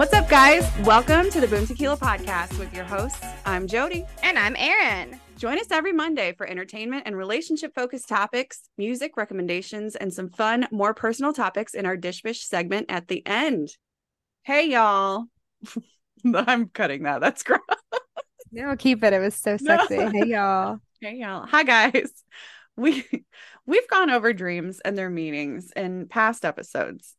What's up, guys? Welcome to the Boom Tequila Podcast with your hosts. I'm Jody. And I'm Erin. Join us every Monday for entertainment and relationship focused topics, music recommendations, and some fun, more personal topics in our Dish Bish segment at the end. Hey, y'all. I'm cutting that. That's gross. No, keep it. It was so sexy. No. Hey, y'all. Hey, y'all. Hi, guys. We we've gone over dreams and their meanings in past episodes.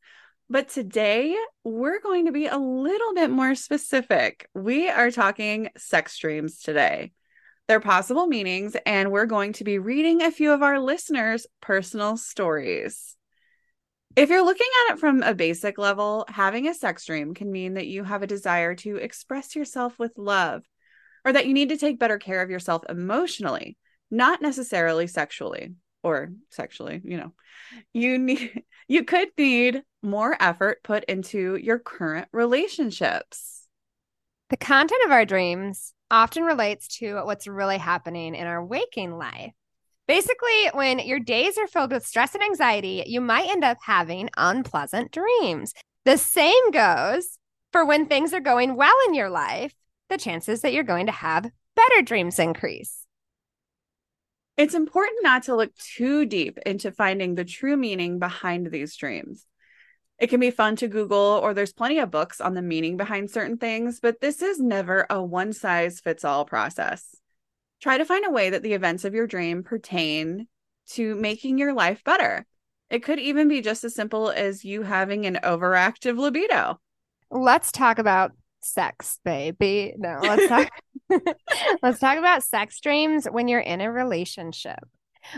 But today we're going to be a little bit more specific. We are talking sex dreams today their possible meanings, and we're going to be reading a few of our listeners' personal stories. If you're looking at it from a basic level, having a sex dream can mean that you have a desire to express yourself with love or that you need to take better care of yourself emotionally, not necessarily sexually or sexually, you know. You need you could need more effort put into your current relationships. The content of our dreams often relates to what's really happening in our waking life. Basically, when your days are filled with stress and anxiety, you might end up having unpleasant dreams. The same goes for when things are going well in your life, the chances that you're going to have better dreams increase. It's important not to look too deep into finding the true meaning behind these dreams. It can be fun to Google, or there's plenty of books on the meaning behind certain things, but this is never a one size fits all process. Try to find a way that the events of your dream pertain to making your life better. It could even be just as simple as you having an overactive libido. Let's talk about sex, baby. No, let's talk let's talk about sex dreams when you're in a relationship.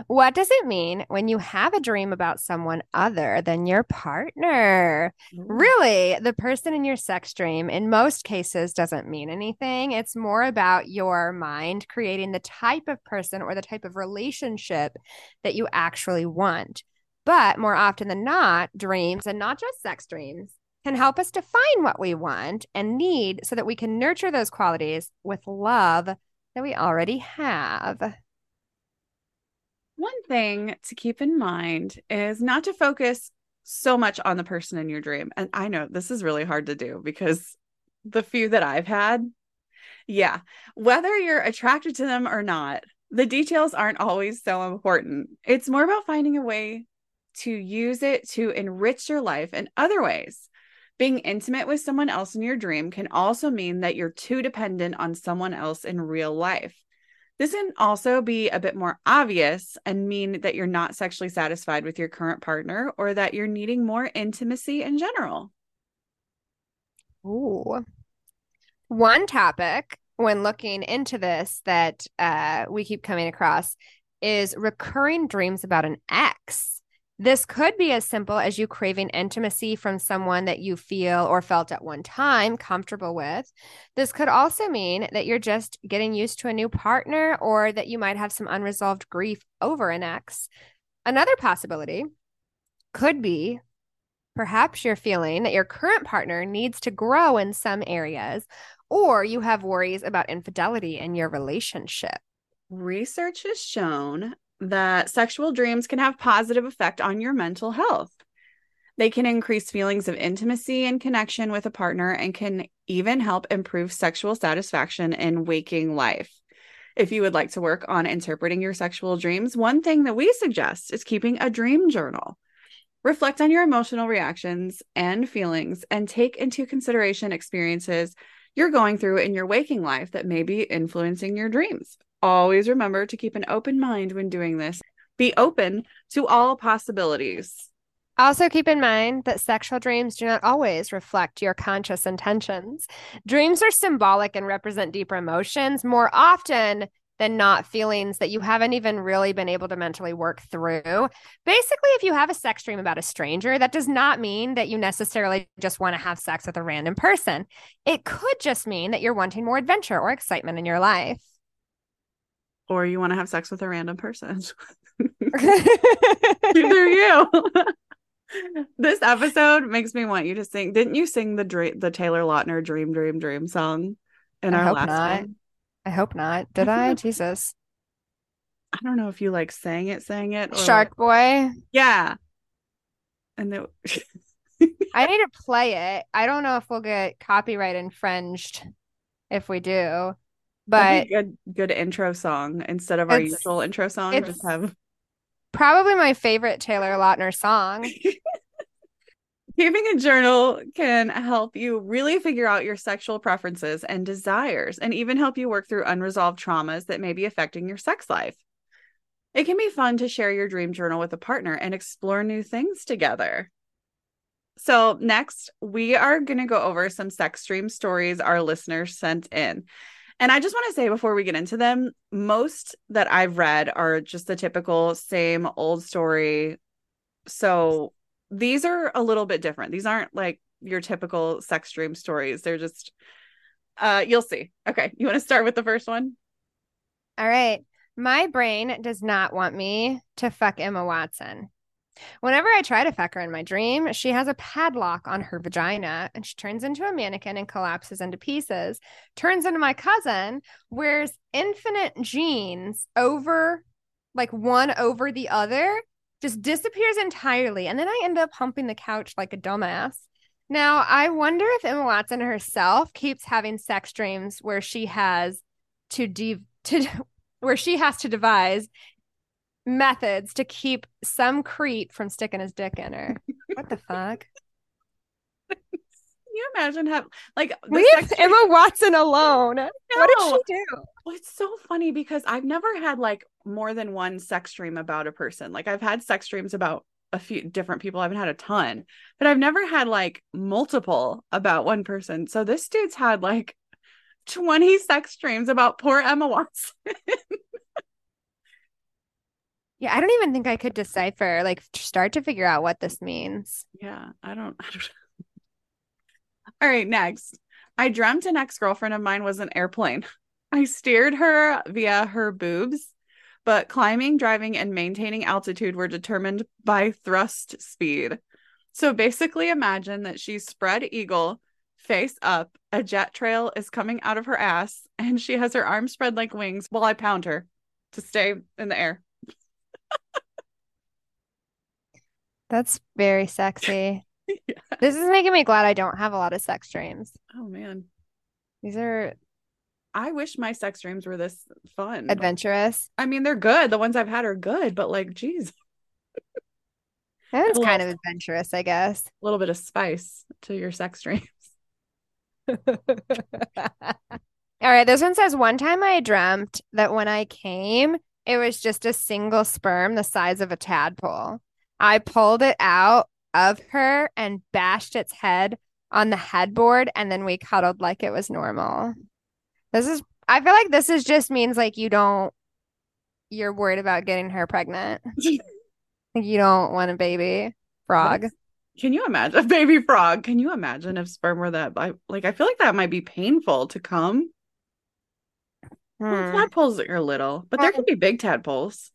What does it mean when you have a dream about someone other than your partner? Really, the person in your sex dream, in most cases, doesn't mean anything. It's more about your mind creating the type of person or the type of relationship that you actually want. But more often than not, dreams and not just sex dreams can help us define what we want and need so that we can nurture those qualities with love that we already have. One thing to keep in mind is not to focus so much on the person in your dream. And I know this is really hard to do because the few that I've had, yeah, whether you're attracted to them or not, the details aren't always so important. It's more about finding a way to use it to enrich your life in other ways. Being intimate with someone else in your dream can also mean that you're too dependent on someone else in real life. This can also be a bit more obvious and mean that you're not sexually satisfied with your current partner or that you're needing more intimacy in general. Ooh. One topic when looking into this that uh, we keep coming across is recurring dreams about an ex. This could be as simple as you craving intimacy from someone that you feel or felt at one time comfortable with. This could also mean that you're just getting used to a new partner or that you might have some unresolved grief over an ex. Another possibility could be perhaps you're feeling that your current partner needs to grow in some areas, or you have worries about infidelity in your relationship. Research has shown that sexual dreams can have positive effect on your mental health. They can increase feelings of intimacy and connection with a partner and can even help improve sexual satisfaction in waking life. If you would like to work on interpreting your sexual dreams, one thing that we suggest is keeping a dream journal. Reflect on your emotional reactions and feelings and take into consideration experiences you're going through in your waking life that may be influencing your dreams. Always remember to keep an open mind when doing this. Be open to all possibilities. Also, keep in mind that sexual dreams do not always reflect your conscious intentions. Dreams are symbolic and represent deeper emotions more often than not feelings that you haven't even really been able to mentally work through. Basically, if you have a sex dream about a stranger, that does not mean that you necessarily just want to have sex with a random person. It could just mean that you're wanting more adventure or excitement in your life or you want to have sex with a random person. Either you. this episode makes me want you to sing. Didn't you sing the dream, the Taylor Lautner "Dream, Dream, Dream" song in I our last not. one? I hope not. Did I? Jesus. I don't know if you like sang it, sang it. Shark Boy. Yeah. And it, I need to play it. I don't know if we'll get copyright infringed if we do, but a good good intro song instead of our usual intro song. Just have probably my favorite Taylor Lautner song. Keeping a journal can help you really figure out your sexual preferences and desires, and even help you work through unresolved traumas that may be affecting your sex life. It can be fun to share your dream journal with a partner and explore new things together. So, next, we are going to go over some sex dream stories our listeners sent in. And I just want to say before we get into them, most that I've read are just the typical same old story. So, these are a little bit different. These aren't like your typical sex dream stories. They're just uh you'll see. Okay, you want to start with the first one? All right. My brain does not want me to fuck Emma Watson. Whenever I try to fuck her in my dream, she has a padlock on her vagina and she turns into a mannequin and collapses into pieces, turns into my cousin, wears infinite jeans over, like one over the other, just disappears entirely. And then I end up humping the couch like a dumbass. Now, I wonder if Emma Watson herself keeps having sex dreams where she has to de- to where she has to devise methods to keep some creep from sticking his dick in her. What the fuck? Can you imagine how like the Leave sex dream- Emma Watson alone. What did she do? Well, it's so funny because I've never had like more than one sex dream about a person. Like I've had sex dreams about a few different people. I haven't had a ton, but I've never had like multiple about one person. So this dude's had like 20 sex dreams about poor Emma Watson. Yeah, I don't even think I could decipher, like, start to figure out what this means. Yeah, I don't, I don't All right, next. I dreamt an ex-girlfriend of mine was an airplane. I steered her via her boobs, but climbing, driving, and maintaining altitude were determined by thrust speed. So basically imagine that she's spread eagle, face up, a jet trail is coming out of her ass, and she has her arms spread like wings while I pound her to stay in the air. That's very sexy. Yeah. This is making me glad I don't have a lot of sex dreams. Oh man. These are I wish my sex dreams were this fun. adventurous. I mean, they're good. The ones I've had are good, but like, geez, That is kind of adventurous, I guess. a little bit of spice to your sex dreams. All right, this one says one time I dreamt that when I came, it was just a single sperm the size of a tadpole. I pulled it out of her and bashed its head on the headboard, and then we cuddled like it was normal. This is, I feel like this is just means like you don't, you're worried about getting her pregnant. Like you don't want a baby frog. Can you imagine a baby frog? Can you imagine if sperm were that? Like, I feel like that might be painful to come. Well, Hmm. tadpoles are little, but there can be big tadpoles.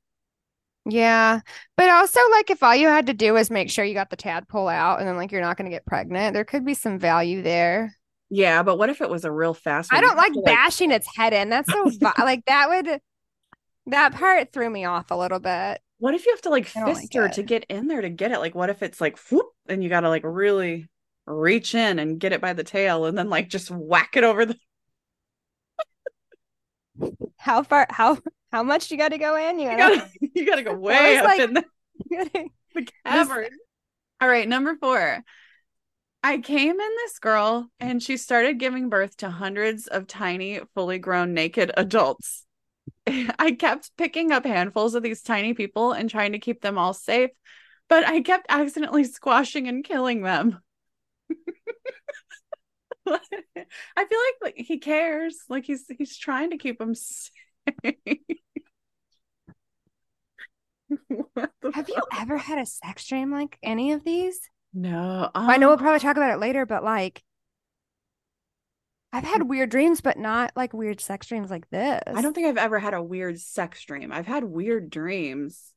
Yeah. But also, like, if all you had to do was make sure you got the tadpole out and then, like, you're not going to get pregnant, there could be some value there. Yeah, but what if it was a real fast I one? You don't like bashing its head in. That's so, like, that would, that part threw me off a little bit. What if you have to like I fist like her it. to get in there to get it? Like, what if it's like whoop, and you got to like really reach in and get it by the tail, and then like just whack it over the. How far, how, how much you got to go in? You gotta, gotta, you gotta go way up like- in the, gotta- the cavern. All right, number four. I came in this girl, and she started giving birth to hundreds of tiny, fully grown, naked adults. I kept picking up handfuls of these tiny people and trying to keep them all safe, but I kept accidentally squashing and killing them. I feel like, like he cares. Like he's he's trying to keep him safe. What the have you ever had a sex dream like any of these? No, I know we'll um, probably talk about it later, but like, I've had weird dreams, but not like weird sex dreams like this. I don't think I've ever had a weird sex dream. I've had weird dreams.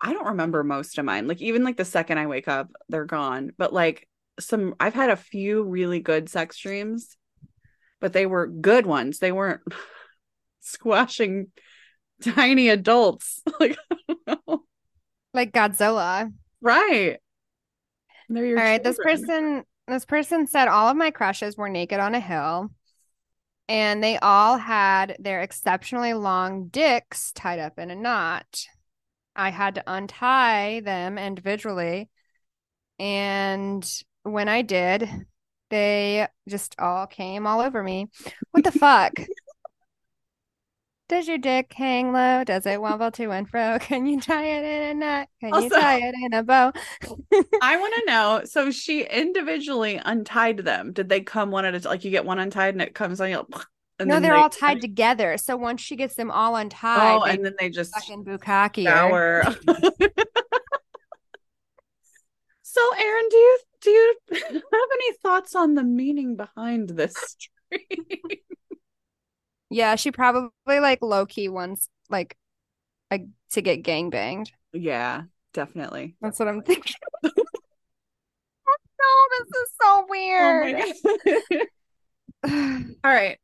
I don't remember most of mine. Like even like the second I wake up, they're gone. But like some I've had a few really good sex dreams, but they were good ones. They weren't squashing tiny adults. Like I don't know. like Godzilla. right. They're your All right, this person this person said all of my crushes were naked on a hill and they all had their exceptionally long dicks tied up in a knot. I had to untie them individually and when I did, they just all came all over me. What the fuck? Does your dick hang low? Does it wobble to and fro? Can you tie it in a knot? Can you tie it in a bow? I want to know. So she individually untied them. Did they come one at a time? like you get one untied and it comes on you? And no, then they're they- all tied together. So once she gets them all untied, Oh, and then they just fucking bukkake. So, Erin, do you do you have any thoughts on the meaning behind this stream? Yeah, she probably like low key wants like like to get gang banged. yeah, definitely. That's what I'm thinking. no, this is so Oh weird. my All right.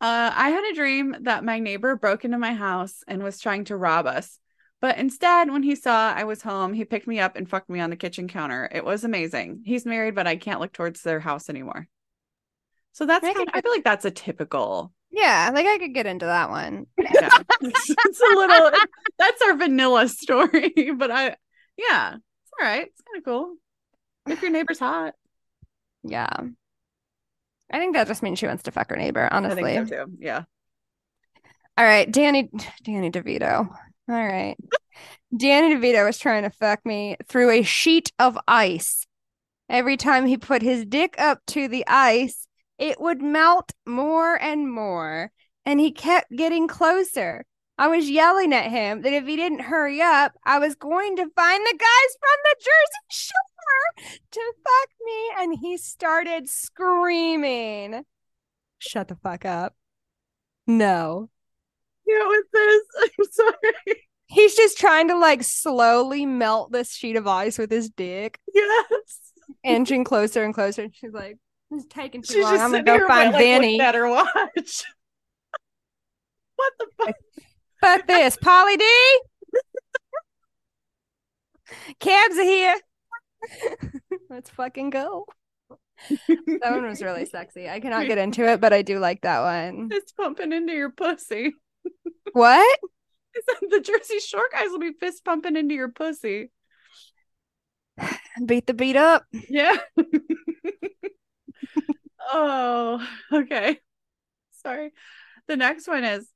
Uh, I had a dream that my neighbor broke into my house and was trying to rob us. But instead, when he saw I was home, he picked me up and fucked me on the kitchen counter. It was amazing. He's married, but I can't look towards their house anymore. So that's I kind of, I feel like that's a typical. yeah, like I could get into that one. Yeah. it's a little that's our vanilla story. But I yeah, it's all right. It's kind of cool. If your neighbor's hot. Yeah. I think that just means she wants to fuck her neighbor, honestly. I think so. Yeah. All right, Danny Danny DeVito. All right. Danny DeVito was trying to fuck me through a sheet of ice. Every time he put his dick up to the ice, it would melt more and more, and he kept getting closer. I was yelling at him that if he didn't hurry up, I was going to find the guys from the Jersey Shore to fuck me, and he started screaming. Shut the fuck up. No. Yeah, with this. I'm sorry. He's just trying to like slowly melt this sheet of ice with his dick, Yes. inching closer and closer. And she's like, "It's taking too She's long. I'm gonna go find like, at her watch. what the fuck? Fuck this, Pauly D. Cabs are here. Let's fucking go. That one was really sexy. I cannot get into it, but I do like that one. It's pumping into your pussy. What? the Jersey Shore guys will be fist pumping into your pussy. Beat the beat up. Yeah. oh, okay. Sorry. The next one is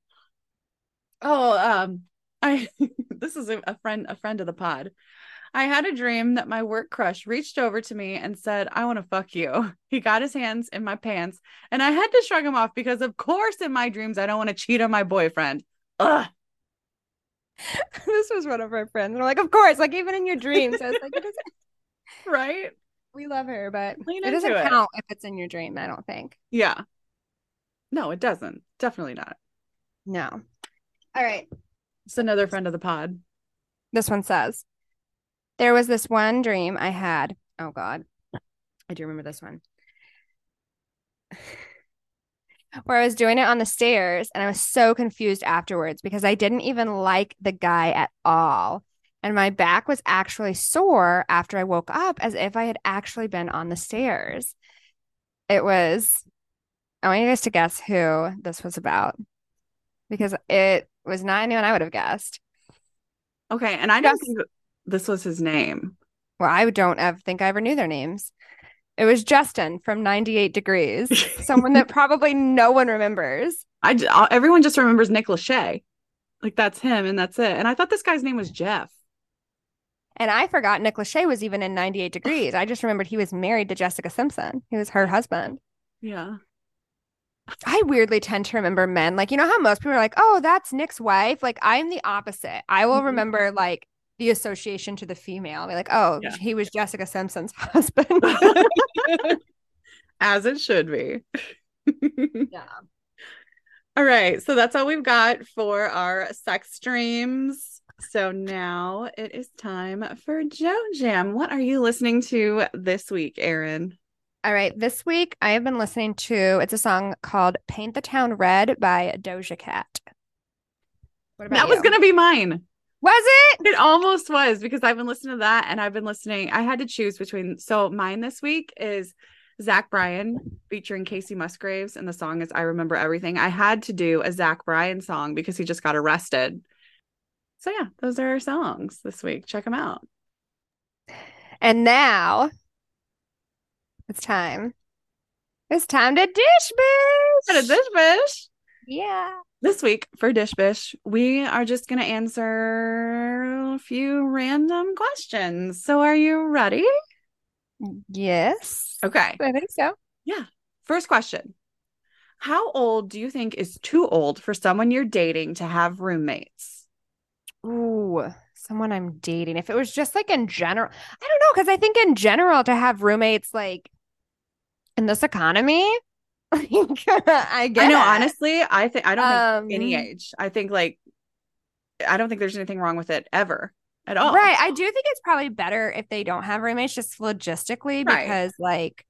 Oh, um I this is a, a friend a friend of the pod. I had a dream that my work crush reached over to me and said, I want to fuck you. He got his hands in my pants, and I had to shrug him off because, of course, in my dreams, I don't want to cheat on my boyfriend. Ugh. this was one of our friends. And we're like, of course, like even in your dreams. I was like, it doesn't Right? we love her, but Lean it doesn't it. count if it's in your dream, I don't think. Yeah. No, it doesn't. Definitely not. No. All right. It's another friend of the pod. This one says there was this one dream I had. Oh God. I do remember this one. Where I was doing it on the stairs and I was so confused afterwards because I didn't even like the guy at all. And my back was actually sore after I woke up as if I had actually been on the stairs. It was, I want you guys to guess who this was about because it was not anyone I would have guessed. Okay. And I don't think this was his name. Well, I don't think I ever knew their names. It was Justin from 98 Degrees, someone that probably no one remembers. I everyone just remembers Nick Lachey. Like that's him and that's it. And I thought this guy's name was Jeff. And I forgot Nick Lachey was even in 98 Degrees. I just remembered he was married to Jessica Simpson. He was her husband. Yeah. I weirdly tend to remember men. Like, you know how most people are like, oh, that's Nick's wife? Like, I'm the opposite. I will Mhm. remember like the association to the female. Be like, oh, Yeah. he was Jessica Simpson's husband. As it should be. yeah. All right. So that's all we've got for our sex dreams. So now it is time for Joe Jam. What are you listening to this week, Erin? All right, this week I have been listening to it's a song called Paint the Town Red by Doja Cat. What about That was going to be mine. Was it? It almost was because I've been listening to that and I've been listening. I had to choose between. So mine this week is Zach Bryan featuring Kacey Musgraves, and the song is I Remember Everything. I had to do a Zach Bryan song because he just got arrested. So yeah, those are our songs this week. Check them out. And now it's time. It's time to dish bish. What a dish bish. Yeah. This week for Dish Bish, we are just going to answer a few random questions. So, are you ready? Yes. Okay. I think so. Yeah. First question How old do you think is too old for someone you're dating to have roommates? Ooh, someone I'm dating. If it was just like in general, I don't know. Cause I think in general to have roommates, like in this economy, I guess. I know, honestly, I think I don't Um, think any age. I think like I don't think there's anything wrong with it ever at all. Right. I do think it's probably better if they don't have roommates just logistically Right. because like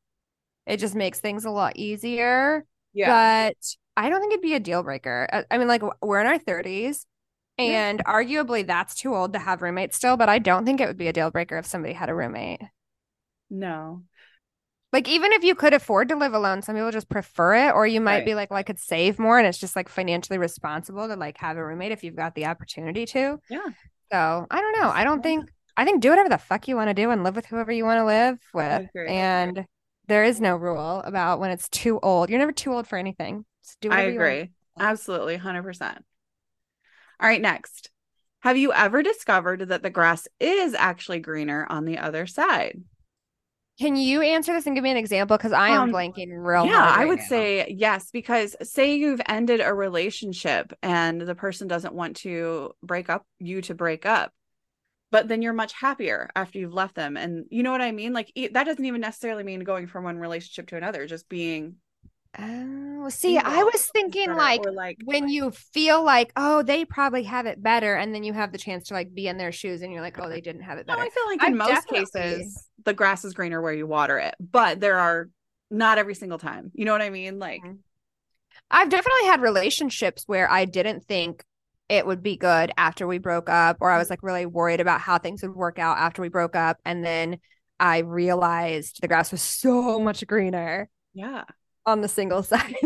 it just makes things a lot easier. Yeah. But I don't think it'd be a deal breaker. I, I mean, like we're in our 30s Yeah. and arguably that's too old to have roommates still, but I don't think it would be a deal breaker if somebody had a roommate. no. Like even if you could afford to live alone, some people just prefer it, or you might Right. be like, well, I could save more and it's just like financially responsible to like have a roommate if you've got the opportunity to. Yeah. So I don't know. I don't think I think do whatever the fuck you want to do and live with whoever you want to live with. And there is no rule about when it's too old. You're never too old for anything. Just do I agree. Absolutely. 100%. All right. Next. Have you ever discovered that the grass is actually greener on the other side? Can you answer this and give me an example? Because I am Um, blanking real hard. yeah, hard I would now. say yes, because say you've ended a relationship and the person doesn't want to break up, you to break up, but then you're much happier after you've left them. And you know what I mean? Like, that doesn't even necessarily mean going from one relationship to another, just being. Oh, see, I was thinking better, like like, when you feel like, oh, they probably have it better, and then you have the chance to like be in their shoes and you're like, oh, they didn't have it no. I feel like in I've most cases, the grass is greener where you water it, but there are not every single time. You know what I mean? Like, Mhm. I've definitely had relationships where I didn't think it would be good after we broke up, or I was like really worried about how things would work out after we broke up. And then I realized the grass was so much greener yeah. On the single side.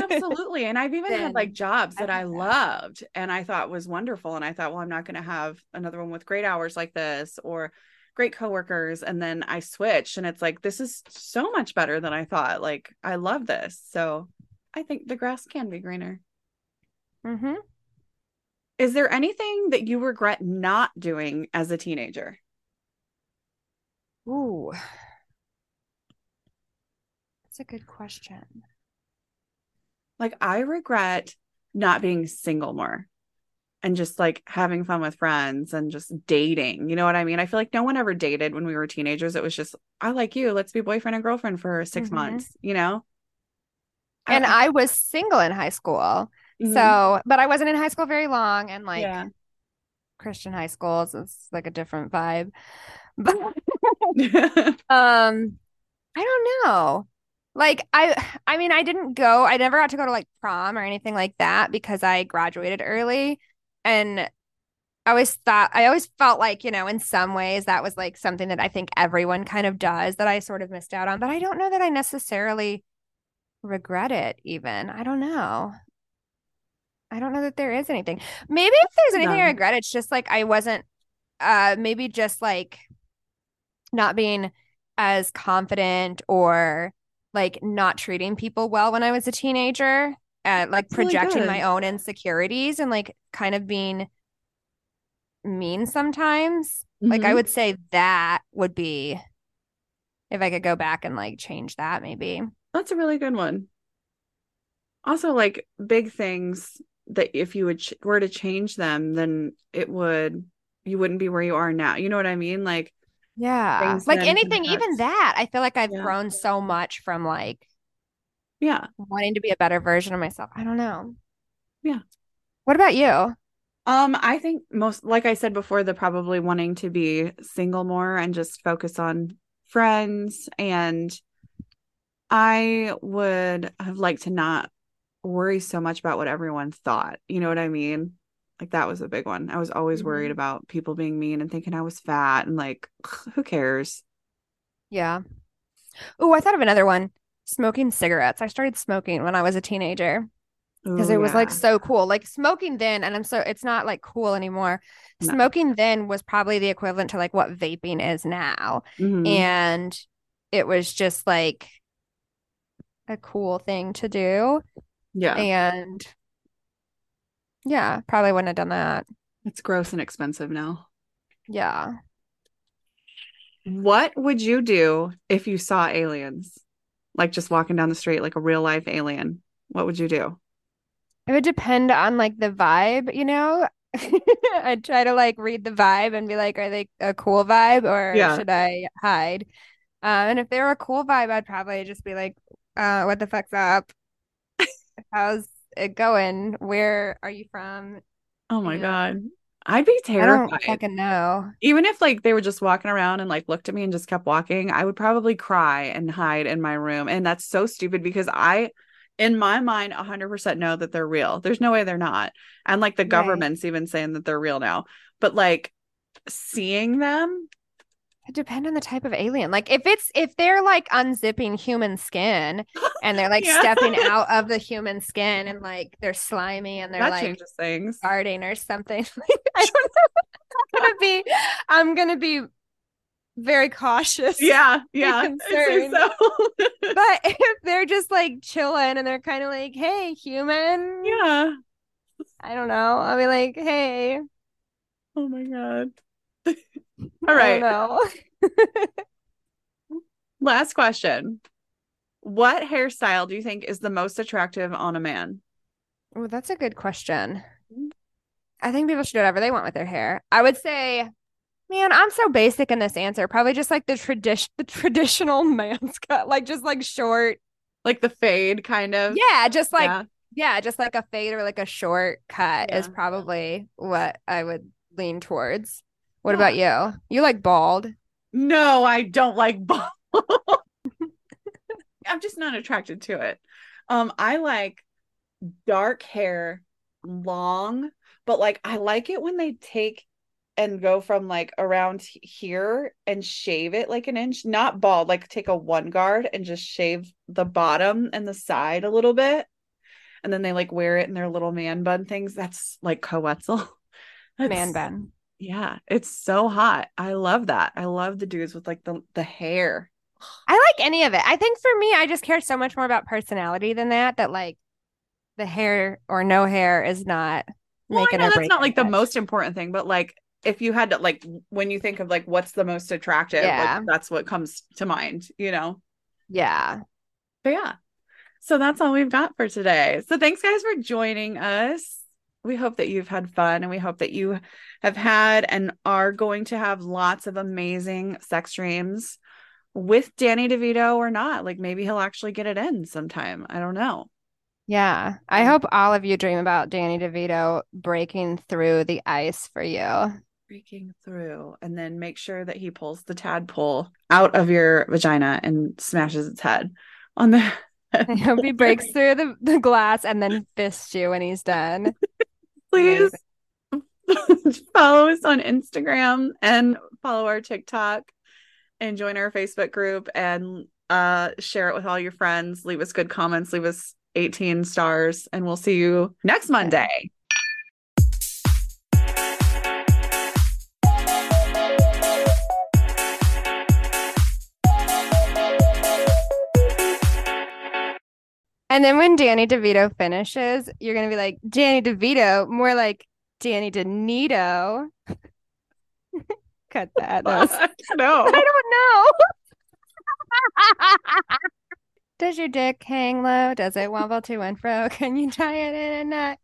Absolutely. And I've even had like jobs that I I loved and I thought was wonderful. And I thought, well, I'm not going to have another one with great hours like this or great coworkers. And then I switched and it's like, this is so much better than I thought. Like, I love this. So I think the grass can be greener. hmm Is there anything that you regret not doing as a teenager? Ooh. A good question. Like, I regret not being single more and just like having fun with friends and just dating. You know what I mean? I feel like no one ever dated when we were teenagers. It was just, I like you. Let's be boyfriend and girlfriend for 6 Mhm. months, you know? And I was single in high school. Mhm. So, but I wasn't in high school very long. And like yeah. Christian high schools, it's like a different vibe. But Um, I don't know. Like I I mean I didn't go I never got to go to like prom or anything like that because I graduated early and I always thought I always felt like, you know, in some ways that was like something that I think everyone kind of does that I sort of missed out on, but I don't know that I necessarily regret it even. I don't know. I don't know that there is anything. Maybe if there's anything I regret, it's just like I wasn't uh maybe just like not being as confident or like not treating people well when I was a teenager, uh, like That's projecting good. my own insecurities and like kind of being mean sometimes. Like I Mhm. would say that would be if I could go back and like change that maybe. That's a really good one. Also, like big things that if you would ch- were to change them, then it would you wouldn't be where you are now. You know what I mean? Like, Yeah. Like anything, even that, I feel like I've Yeah. grown so much from like yeah, wanting to be a better version of myself. I don't know. Yeah. What about you? Um, I think most, like I said before, the probably wanting to be single more and just focus on friends. And I would have liked to not worry so much about what everyone thought. You know what I mean? Like that was a big one. I was always worried Mhm. about people being mean and thinking I was fat and like who cares? Yeah. Oh, I thought of another one. Smoking cigarettes. I started smoking when I was a teenager because it was like so cool. Like smoking then, and I'm so it's not like cool anymore. No. Smoking then was probably the equivalent to like what vaping is now. Mhm. And it was just like a cool thing to do. yeah. And yeah, probably wouldn't have done that. It's gross and expensive now. Yeah. What would you do if you saw aliens? Like just walking down the street like a real life alien. What would you do? It would depend on like the vibe, you know? I'd try to like read the vibe and be like, are they a cool vibe or Yeah. should I hide? Uh, and if they were a cool vibe, I'd probably just be like, uh, what the fuck's up? How's it going? Where are you from? Oh my Yeah. God. I'd be terrified. I don't fucking know. Even if like they were just walking around and like looked at me and just kept walking, I would probably cry and hide in my room. And that's so stupid because I, in my mind, 100% know that they're real. There's no way they're not. And like the Right. government's even saying that they're real now. But like seeing them, depend on the type of alien. Like if it's if they're like unzipping human skin and they're like Yeah. stepping out of the human skin and like they're slimy and they're that like changes things. farting or something. I don't know. I'm gonna be I'm gonna be very cautious. Yeah, yeah. Concerned. so. But if they're just like chilling and they're kind of like, hey, human, yeah. I don't know. I'll be like, hey, Oh my God. All right. Last question. What hairstyle do you think is the most attractive on a man? Well, that's a good question. Mm-hmm. I think people should do whatever they want with their hair. I would say, man, I'm so basic in this answer. Probably just like the tradition, the traditional man's cut, like just like short. Like the fade kind of? Yeah, just like Yeah. yeah, just like a fade or like a short cut is probably what I would lean towards. What about you? You like bald? No, I don't like bald. I'm just not attracted to it. Um, I like dark hair, long, but like I like it when they take and go from like around here and shave it like an inch, not bald, like take a one guard and just shave the bottom and the side a little bit. And then they like wear it in their little man bun things. That's like Coetzel. Man bun. Yeah, it's so hot. I love that. I love the dudes with like the the hair. I like any of it. I think for me, I just care so much more about personality than that. That like the hair or no hair is not Well, I know that's not like the most important thing, but like if you had to like when you think of like what's the most attractive, like, that's what comes to mind, you know. Yeah. But yeah. So that's all we've got for today. So thanks guys for joining us. We hope that you've had fun and we hope that you have had and are going to have lots of amazing sex dreams with Danny DeVito or not. Like maybe he'll actually get it in sometime. I don't know. Yeah. I Mm. hope all of you dream about Danny DeVito breaking through the ice for you. Breaking through and then make sure that he pulls the tadpole out of your vagina and smashes its head on the I hope he breaks through the, the glass and then fists you when he's done. Please follow us on Instagram and follow our TikTok and join our Facebook group and uh share it with all your friends. Leave us good comments, leave us 18 stars, and we'll see you next Monday. And then when Danny DeVito finishes, you're gonna be like, Danny DeVito, more like Danny DeNito. Cut that. that no. I don't know. Does your dick hang low? Does it wobble to and fro? Can you tie it in a knot?